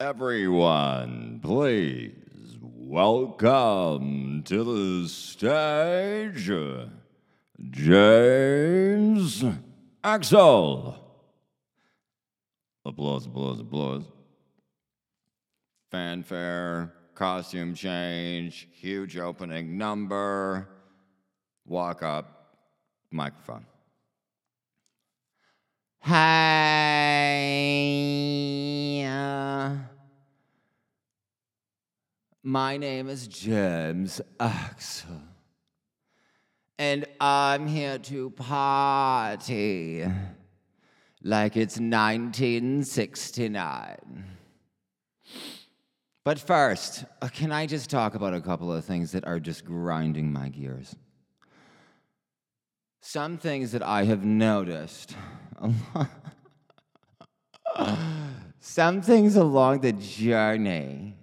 Everyone, please welcome to the stage James Axel. Applause, applause, applause. Fanfare, costume change, huge opening number. Walk up, microphone. Hi. My name is James Axel. And I'm here to party like it's 1969. But first, uh, can I just talk about a couple of things that are just grinding my gears? Some things that I have noticed. Some things along the journey,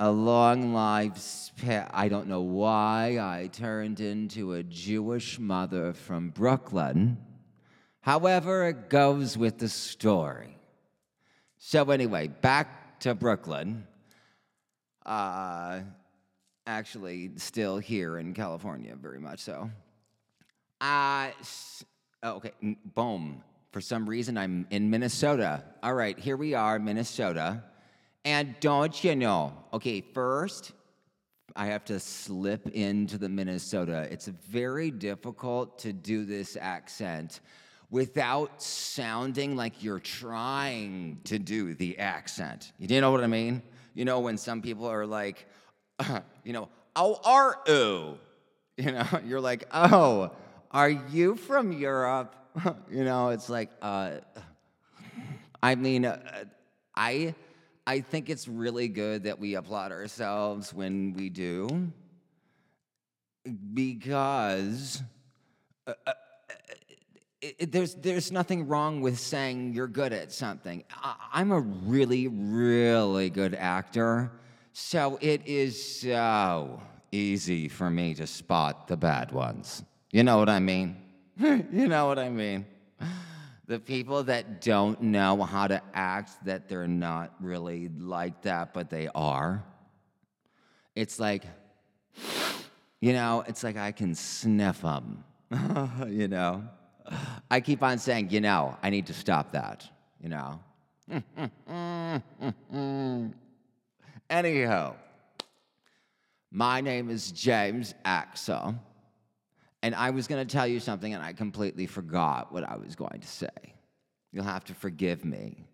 along life's path. I don't know why I turned into a Jewish mother from Brooklyn. However, it goes with the story. So, anyway, back to Brooklyn. Uh, actually, still here in California, very much so. Uh, oh, okay, boom. For some reason, I'm in Minnesota. All right, here we are, Minnesota. And don't you know? Okay, first, I have to slip into the Minnesota. It's very difficult to do this accent without sounding like you're trying to do the accent. You know what I mean? You know, when some people are like, you know, how are you? You know, you're like, oh, are you from Europe? you know, it's like, uh, I mean, uh, I, I think it's really good that we applaud ourselves when we do, because uh, uh, it, it- there's there's nothing wrong with saying you're good at something. I, I'm a really really good actor, so it is so easy for me to spot the bad ones. You know what I mean? you know what I mean? The people that don't know how to act, that they're not really like that, but they are. It's like, you know, it's like I can sniff them. you know? I keep on saying, you know, I need to stop that, you know? Anyhow, my name is James Axel, and I was going to tell you something, and I completely forgot what I was going to say. You'll have to forgive me.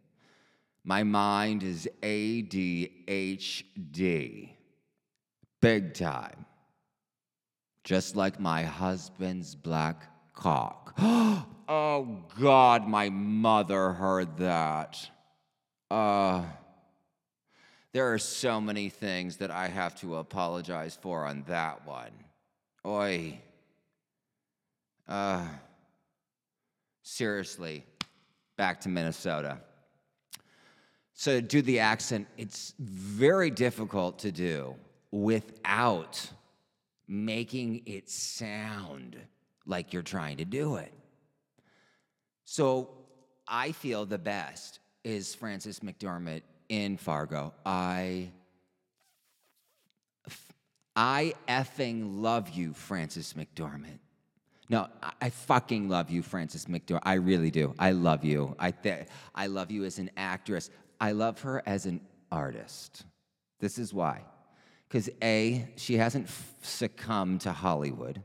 My mind is ADHD, big time just like my husband's black cock. oh God, my mother heard that. Uh, there are so many things that I have to apologize for on that one. Oi. Uh, seriously, back to Minnesota. So, to do the accent, it's very difficult to do without making it sound like you're trying to do it. So I feel the best is Frances McDormand in Fargo. I I effing love you, Frances McDormand. No, I- I fucking love you, Frances McDormand. I really do. I love you. I th- I love you as an actress. I love her as an artist. This is why. Because A, she hasn't f- succumbed to Hollywood.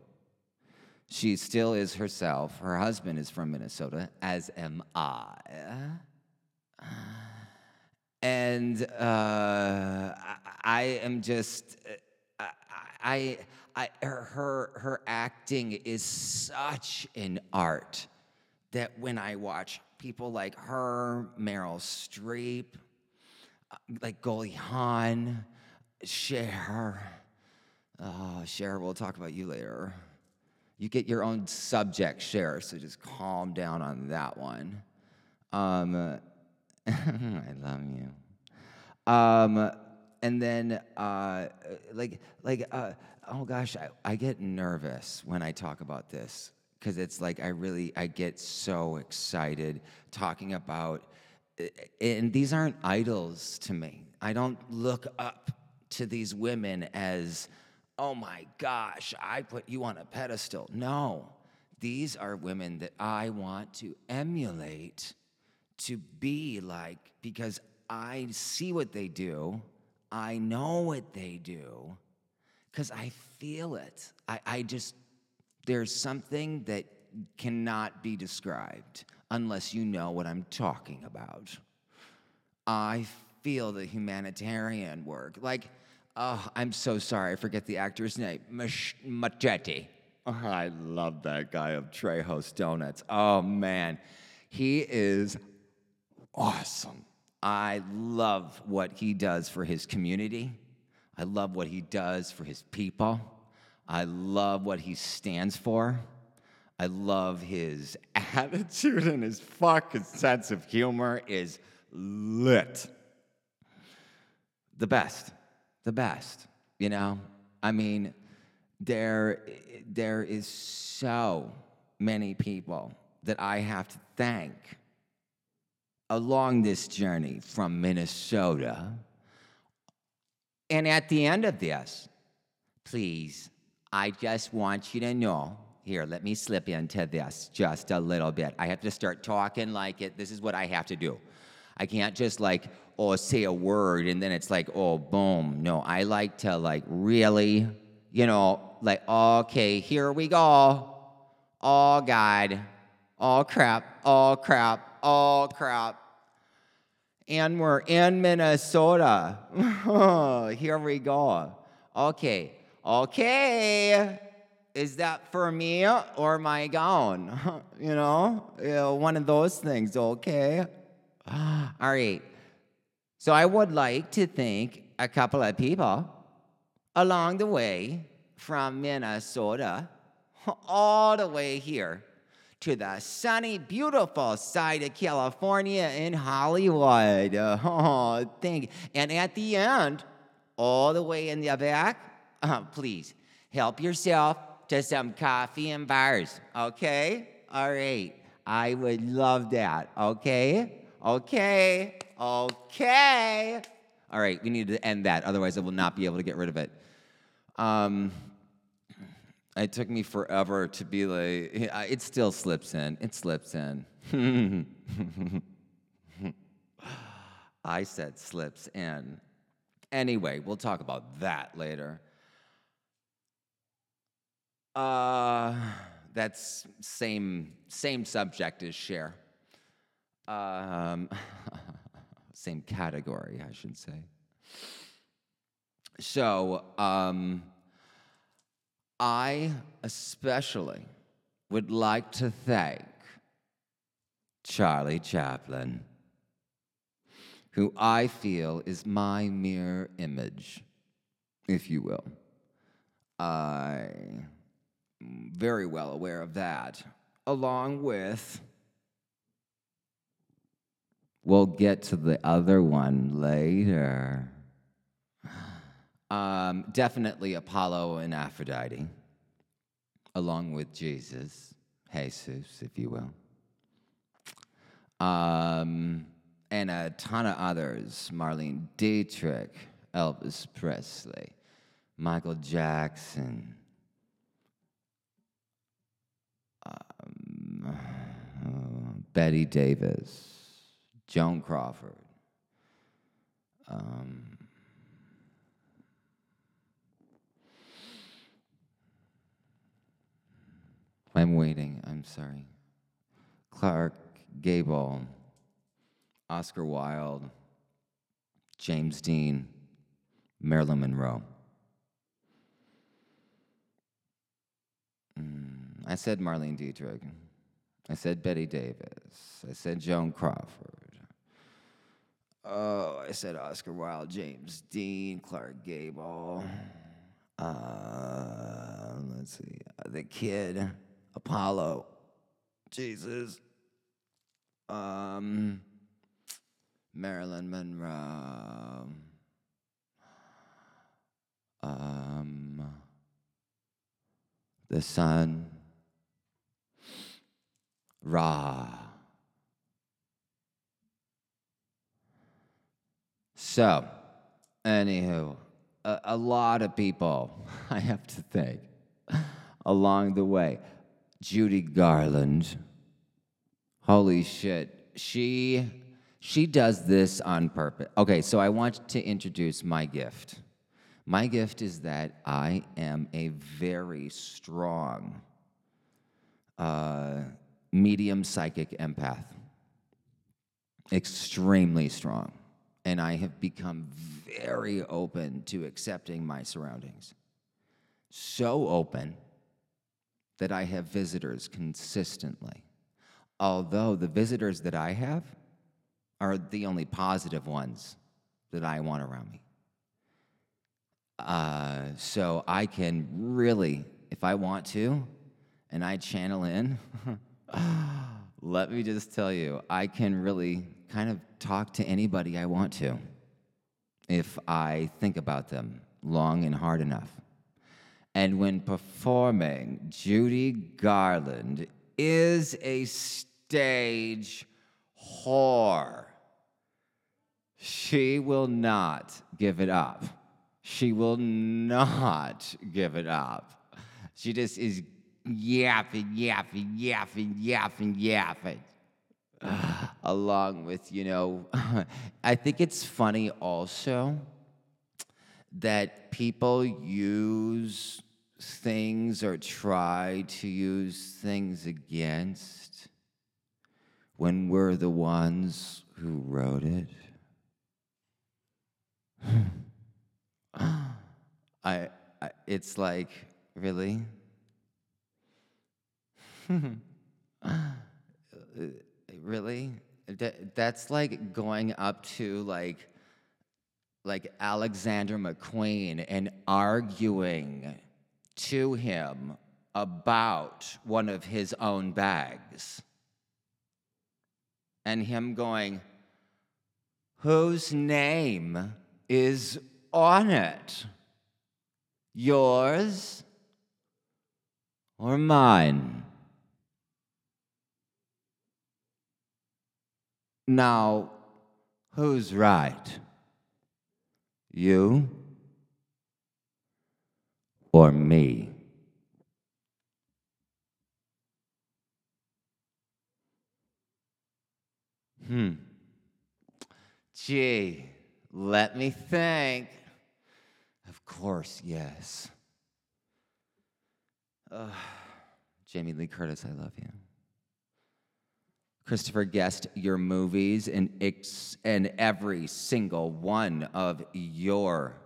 She still is herself. Her husband is from Minnesota, as am I. And uh, I, I am just, uh, I, I, her, her, her acting is such an art that when I watch people like her, Meryl Streep, uh, like Goldie Hawn, Cher. Oh, Cher, we'll talk about you later. You get your own subject, Cher, so just calm down on that one. Um, I love you. Um, and then, uh, like, like, uh, oh gosh, I, I get nervous when I talk about this because it's like I really, I get so excited talking about, eh, eh, and these aren't idols to me. I don't look up to these women as, oh my gosh, I put you on a pedestal. No, these are women that I want to emulate, to be like, because I see what they do, I know what they do, because I feel it. I, I just, there's something that cannot be described unless you know what I'm talking about. I feel the humanitarian work. Like, oh, I'm so sorry, I forget the actor's name. Mach-. Oh, I love that guy of Trejo's Donuts. Oh, man. He is awesome. I love what he does for his community. I love what he does for his people. I love what he stands for. I love his attitude and his fucking sense of humor is lit. The best. The best. You know? I mean, there, there is so many people that I have to thank along this journey from Minnesota. And at the end of this, please, I just want you to know here, let me slip into this just a little bit. I have to start talking like it. This is what I have to do. I can't just like, oh, say a word and then it's like, oh, boom. No, I like to like really, you know, like, okay, here we go. Oh, God. Oh, crap. Oh, crap. Oh, crap. And we're in Minnesota. here we go. Okay. Okay is that for me or my gown? you know, you know, one of those things, okay? All right. So I would like to thank a couple of people along the way from Minnesota all the way here to the sunny, beautiful side of California in Hollywood. Oh, thank you. And at the end, all the way in the back, uh, please help yourself to some coffee and bars, okay? All right. I would love that, okay? Okay, okay. All right, we need to end that, otherwise, I will not be able to get rid of it. Um, it took me forever to be like, it still slips in. It slips in. I said slips in. Anyway, we'll talk about that later. Uh, that's same same subject as Cher. Um, same category, I should say. So, um, I especially would like to thank Charlie Chaplin, who I feel is my mirror image, if you will. I'm very well aware of that, along with, we'll get to the other one later. Um, definitely Apollo and Aphrodite, along with Jesus, Jesus, if you will. Um, and a ton of others Marlene Dietrich, Elvis Presley, Michael Jackson, Bette Davis, Joan Crawford. Um, I'm waiting, I'm sorry. Clark Gable, Oscar Wilde, James Dean, Marilyn Monroe. Mm, I said Marlene Dietrich. I said Bette Davis. I said Joan Crawford. Oh, I said Oscar Wilde, James Dean, Clark Gable. Uh, let's see, uh, the kid, Apollo, Jesus, um, Marilyn Monroe, um, the sun. Ra. So, Anywho, a, a lot of people, I have to think, along the way. Judy Garland, holy shit, she she does this on purpose. Okay, so I want to introduce my gift. My gift is that I am a very strong uh, medium psychic empath, extremely strong. And I have become very open to accepting my surroundings. So open that I have visitors consistently. Although the visitors that I have are the only positive ones that I want around me. Uh, so I can really, if I want to, and I channel in, let me just tell you, I can really kind of talk to anybody I want to if I think about them long and hard enough. And when performing, Judy Garland is a stage whore. She will not give it up. She will not give it up. She just is yapping, yapping, yapping, yapping, yapping. Along with, you know, I think it's funny also that people use things or try to use things against when we're the ones who wrote it. I, I it's like really uh, really that, that's like going up to like like Alexander McQueen and arguing to him about one of his own bags. And him going, Whose name is on it? Yours or mine? Now, who's right? You or me? Hmm. Gee, let me think. Of course, yes. Uh, Jamie Lee Curtis, I love you. Christopher Guest, your movies and, ex- and every single one of your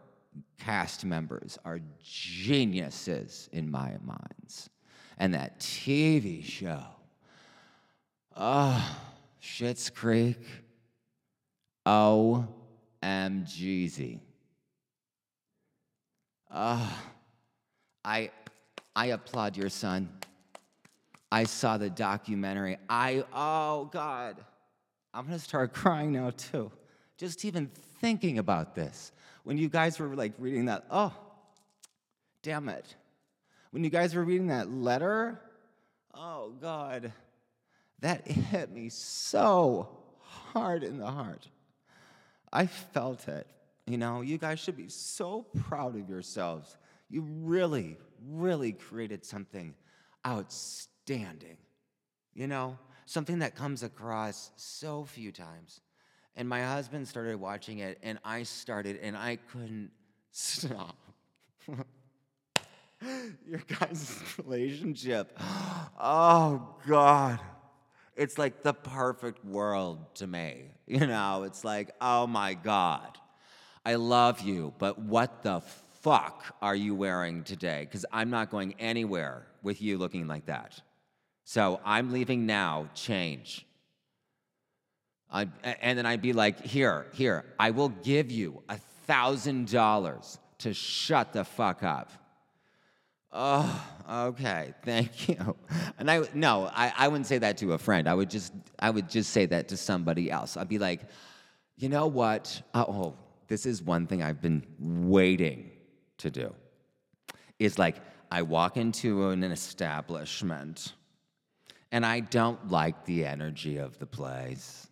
cast members are geniuses in my minds. And that TV show, oh, Schitt's Creek, OMGZ. Oh, ah, I, I applaud your son. I saw the documentary. I, oh God, I'm gonna start crying now too. Just even thinking about this. When you guys were like reading that, oh, damn it. When you guys were reading that letter, oh God, that hit me so hard in the heart. I felt it. You know, you guys should be so proud of yourselves. You really, really created something outstanding. Standing, you know, something that comes across so few times. And my husband started watching it, and I started, and I couldn't stop. Your guys' relationship. Oh, God. It's like the perfect world to me. You know, it's like, oh my God. I love you, but what the fuck are you wearing today? Because I'm not going anywhere with you looking like that. So I'm leaving now, change. I, and then I'd be like, here, here, I will give you a thousand dollars to shut the fuck up. Oh, okay, thank you. And I no, I, I wouldn't say that to a friend. I would just I would just say that to somebody else. I'd be like, you know what? Oh, this is one thing I've been waiting to do. Is like I walk into an establishment and I don't like the energy of the place.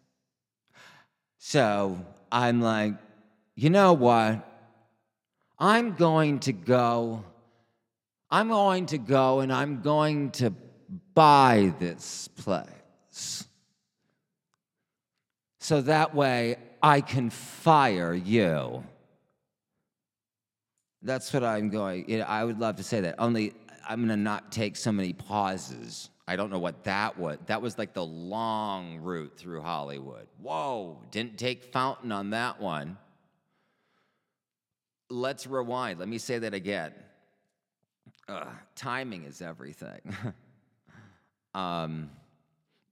So I'm like, you know what? I'm going to go. I'm going to go and I'm going to buy this place. So that way I can fire you. That's what I'm going. I would love to say that. Only I'm going to not take so many pauses. I don't know what that was. That was like the long route through Hollywood. Whoa, didn't take fountain on that one. Let's rewind. Let me say that again. Ugh, timing is everything. um,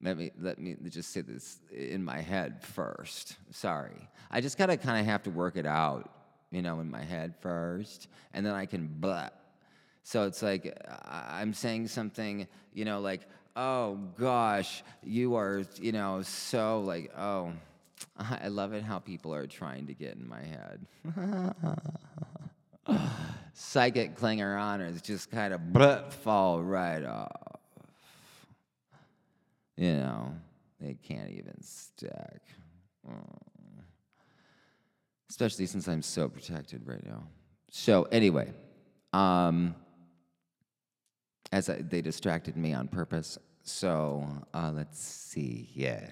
let me let me just say this in my head first. Sorry, I just gotta kind of have to work it out, you know, in my head first, and then I can blah. So it's like I'm saying something, you know, like, oh gosh, you are, you know, so like, oh, I love it how people are trying to get in my head. Psychic clinger honors just kind of but fall right off. You know, they can't even stack. Especially since I'm so protected right now. So, anyway, um, as I, they distracted me on purpose. So, uh, let's see. Yeah.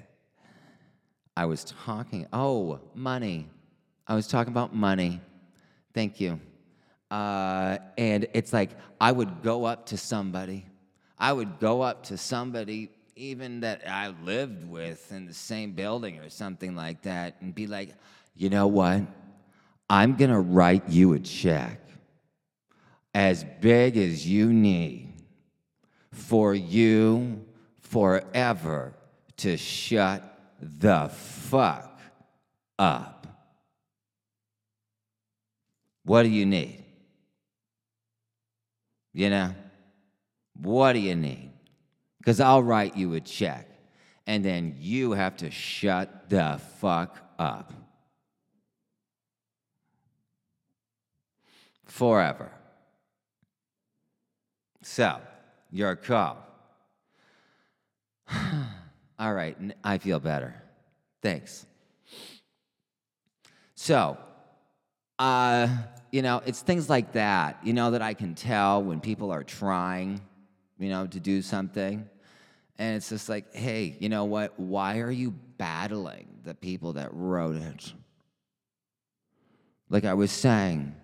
I was talking, oh, money. I was talking about money. Thank you. Uh, and it's like I would go up to somebody. I would go up to somebody, even that I lived with in the same building or something like that, and be like, you know what? I'm going to write you a check as big as you need for you forever to shut the fuck up. What do you need? You know? What do you need? Because I'll write you a check, and then you have to shut the fuck up. Forever. So, your call. All right, I feel better. Thanks. So, uh, you know, it's things like that, you know, that I can tell when people are trying, you know, to do something. And it's just like, hey, you know what? Why are you battling the people that wrote it? Like I was saying,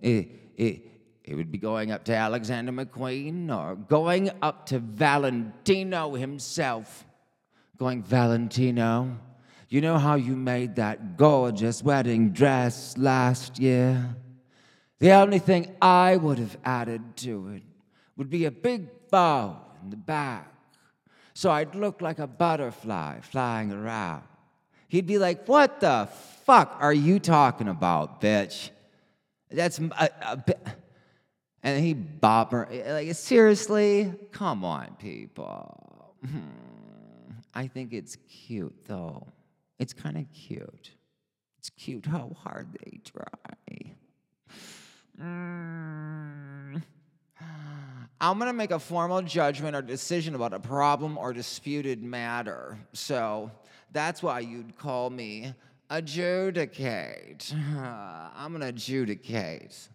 it, it, it would be going up to Alexander McQueen or going up to Valentino himself. Going, Valentino, you know how you made that gorgeous wedding dress last year? The only thing I would have added to it would be a big bow in the back. So I'd look like a butterfly flying around. He'd be like, What the fuck are you talking about, bitch? That's a, a, and he bopper like seriously, come on, people. Hmm. I think it's cute though. It's kind of cute. It's cute how hard they try. Mm. I'm going to make a formal judgment or decision about a problem or disputed matter. So that's why you'd call me adjudicate. I'm going to adjudicate.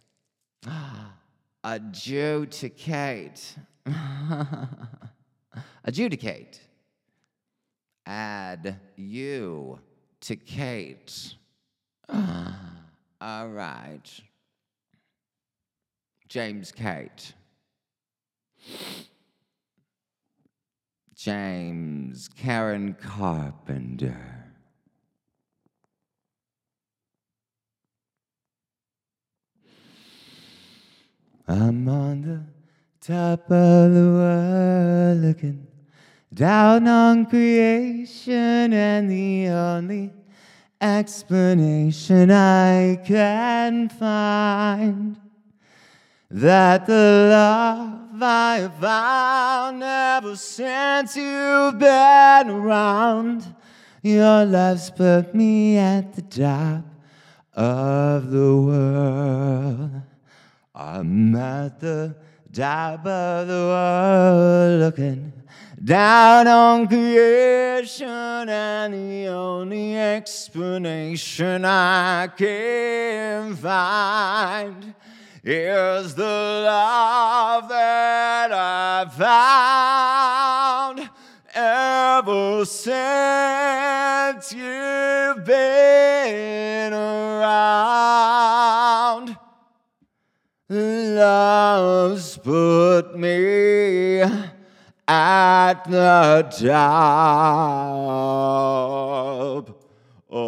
Adjudicate. Adjudicate. Add you to Kate. All right. James Kate. James Karen Carpenter. I'm on the top of the world looking down on creation, and the only explanation I can find that the love I found ever since you've been around, your love's put me at the top of the world. I'm at the top of the world, looking down on creation, and the only explanation I can find is the love that I found ever since you've been around. Love's put me at the top of the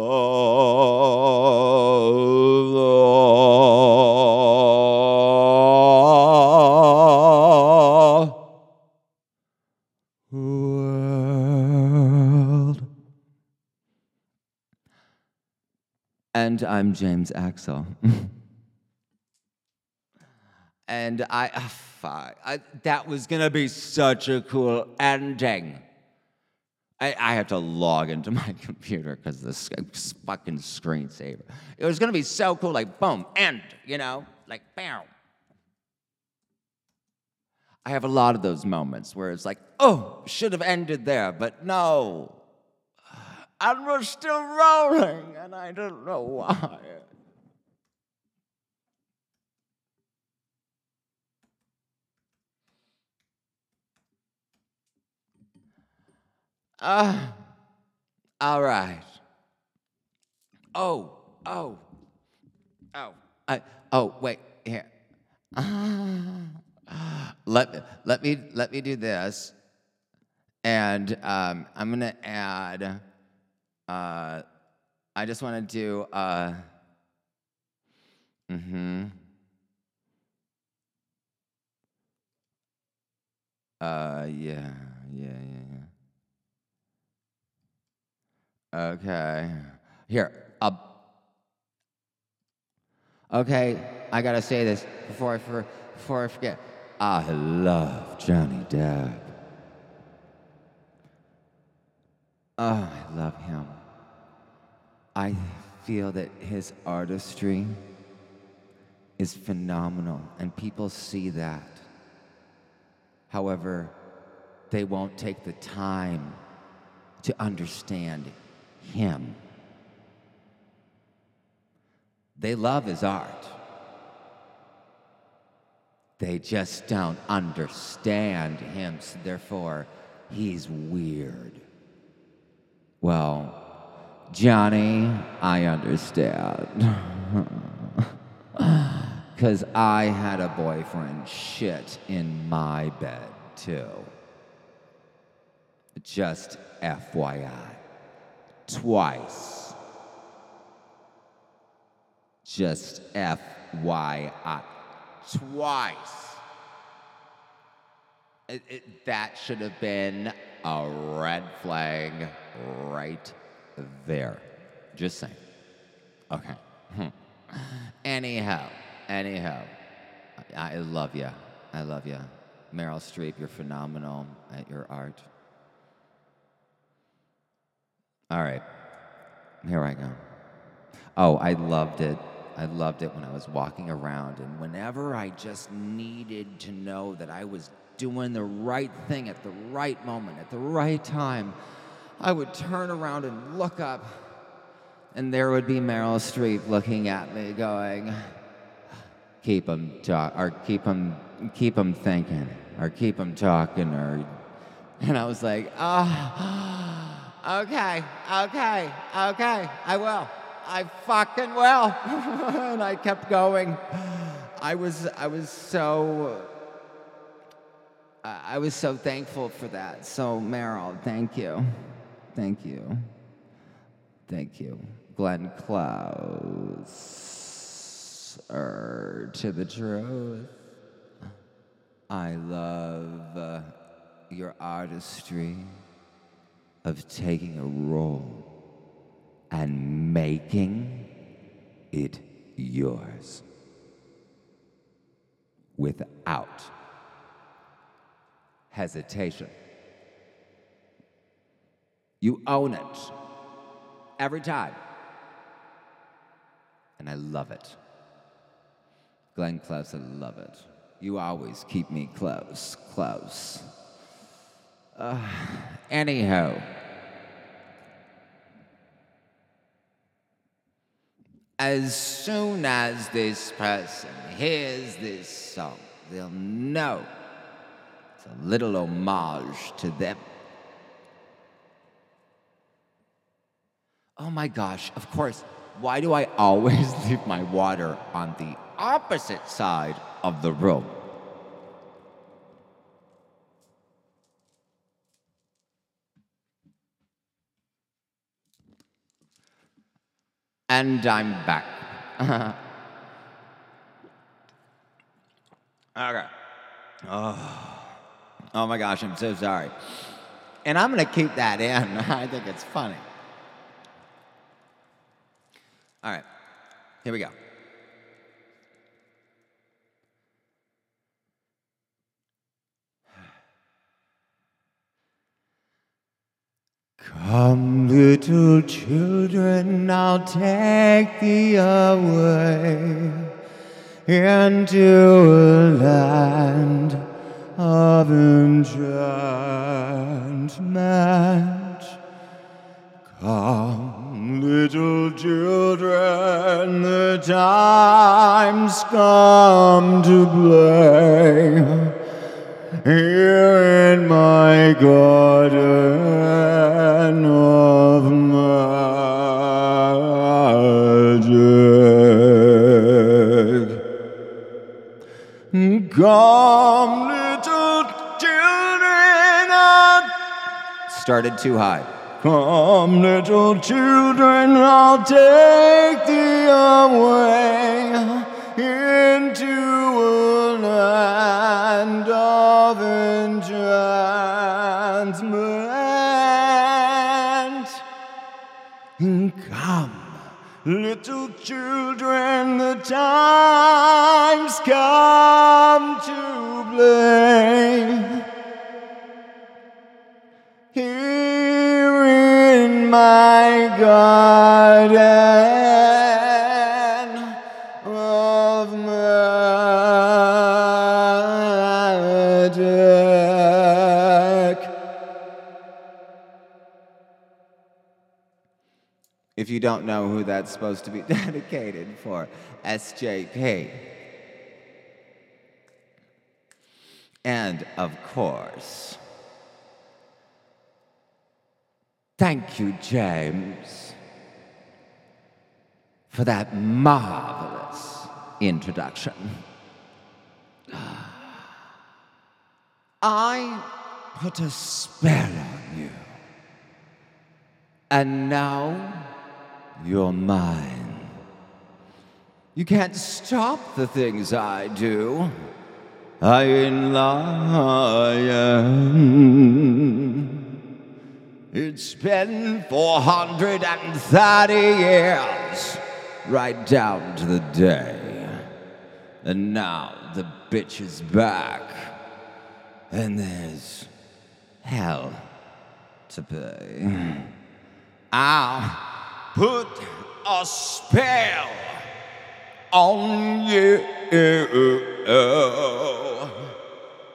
world. And I'm James Axel. and I, ah, fuck, I, that was gonna be such a cool ending. I, I have to log into my computer because this fucking screensaver. It was gonna be so cool, like boom, end, you know, like bam. I have a lot of those moments where it's like, oh, should have ended there, but no. And we're still rolling, and I don't know why. Uh, all right. Oh, oh, oh. I, oh, wait, here. Ah, let, let, me, let me do this. And um, I'm going to add, uh, I just want to do, uh, mm-hmm. Uh, yeah, yeah, yeah, yeah. Okay. Here, up. Okay, I gotta say this before I, for, before I forget. I love Johnny Depp. Oh, I love him. I feel that his artistry is phenomenal, and people see that. However, they won't take the time to understand him. They love his art. They just don't understand him, so therefore, he's weird. Well, Johnny, I understand. Because I had a boyfriend shit in my bed, too. Just FYI. Twice. Just FYI. Twice. It- it- that should have been a red flag right there. Just saying. Okay. Hmm. Anyhow, anyhow, I, I love you. I love you. Meryl Streep, you're phenomenal at your art. All right, here I go. Oh, I loved it. I loved it when I was walking around, and whenever I just needed to know that I was doing the right thing at the right moment, at the right time, I would turn around and look up, and there would be Meryl Streep looking at me, going, "Keep him talk, or keep him, keep him thinking, or keep him talking, or." And I was like, "Ah, okay, okay, okay, I will." I fucking will. and I kept going. I was I was so I I was so thankful for that. So Meryl, thank you. Thank you. Thank you. Glenn Close. Er, to the truth. I love uh, your artistry of taking a role and making it yours without hesitation. You own it every time. And I love it. Glenn Close, I love it. You always keep me close, close. Uh, anyhow. As soon as this person hears this song, they'll know it's a little homage to them. Oh my gosh, of course. Why do I always leave my water on the opposite side of the room? And I'm back. okay. Oh. oh my gosh, I'm so sorry. And I'm going to keep that in. I think it's funny. All right, here we go. Come, little children, I'll take thee away into a land of enchantment. Come, little children, the time's come to play here in my garden Too high. Come, little children, I'll take thee away my garden of magic. If you don't know who that's supposed to be dedicated for, SJP. And of course, thank you, James, for that marvelous introduction. I put a spell on you, and now you're mine. You can't stop the things I do. Iron Lion. It's been 430 years, right down to the day. And now the bitch is back. And there's hell to pay. I'll put a spell on you.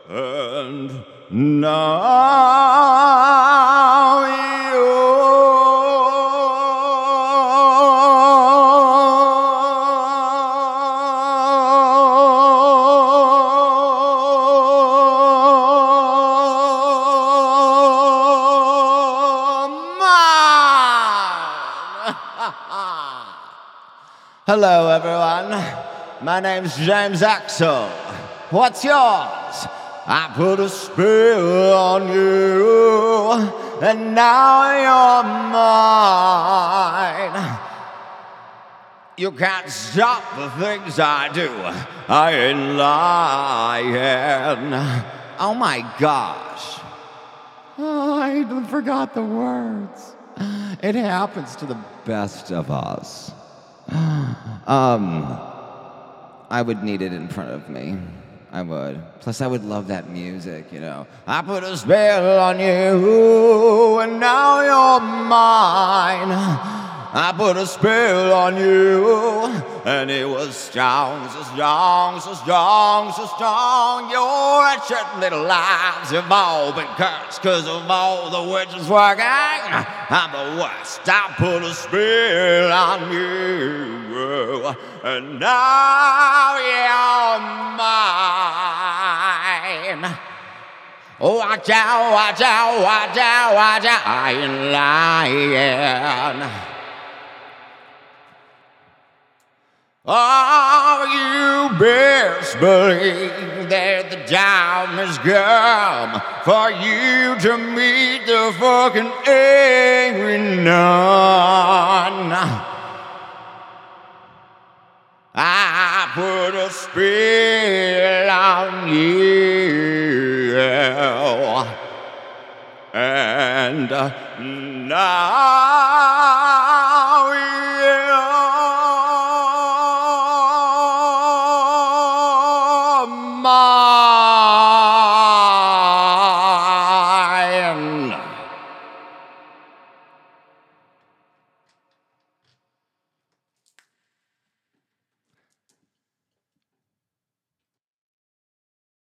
And now Hello, everyone. My name's James Axel. What's yours? I put a spell on you, and now you're mine. You can't stop the things I do. I ain't lying. Oh my gosh. Oh, I forgot the words. It happens to the best of us. Um, I would need it in front of me. I would. Plus, I would love that music, you know. I put a spell on you, and now you're mine. I put a spell on you, and it was strong, so strong, so strong, so strong. Your wretched little lives have all been cursed because of all the witches working. I'm the worst. I put a spell on you, and now you're mine. Watch out, watch out, watch out, watch out, I ain't lying. Oh, you best believe that the time has come for you to meet the fucking angry nun. I put a spell on you, and now.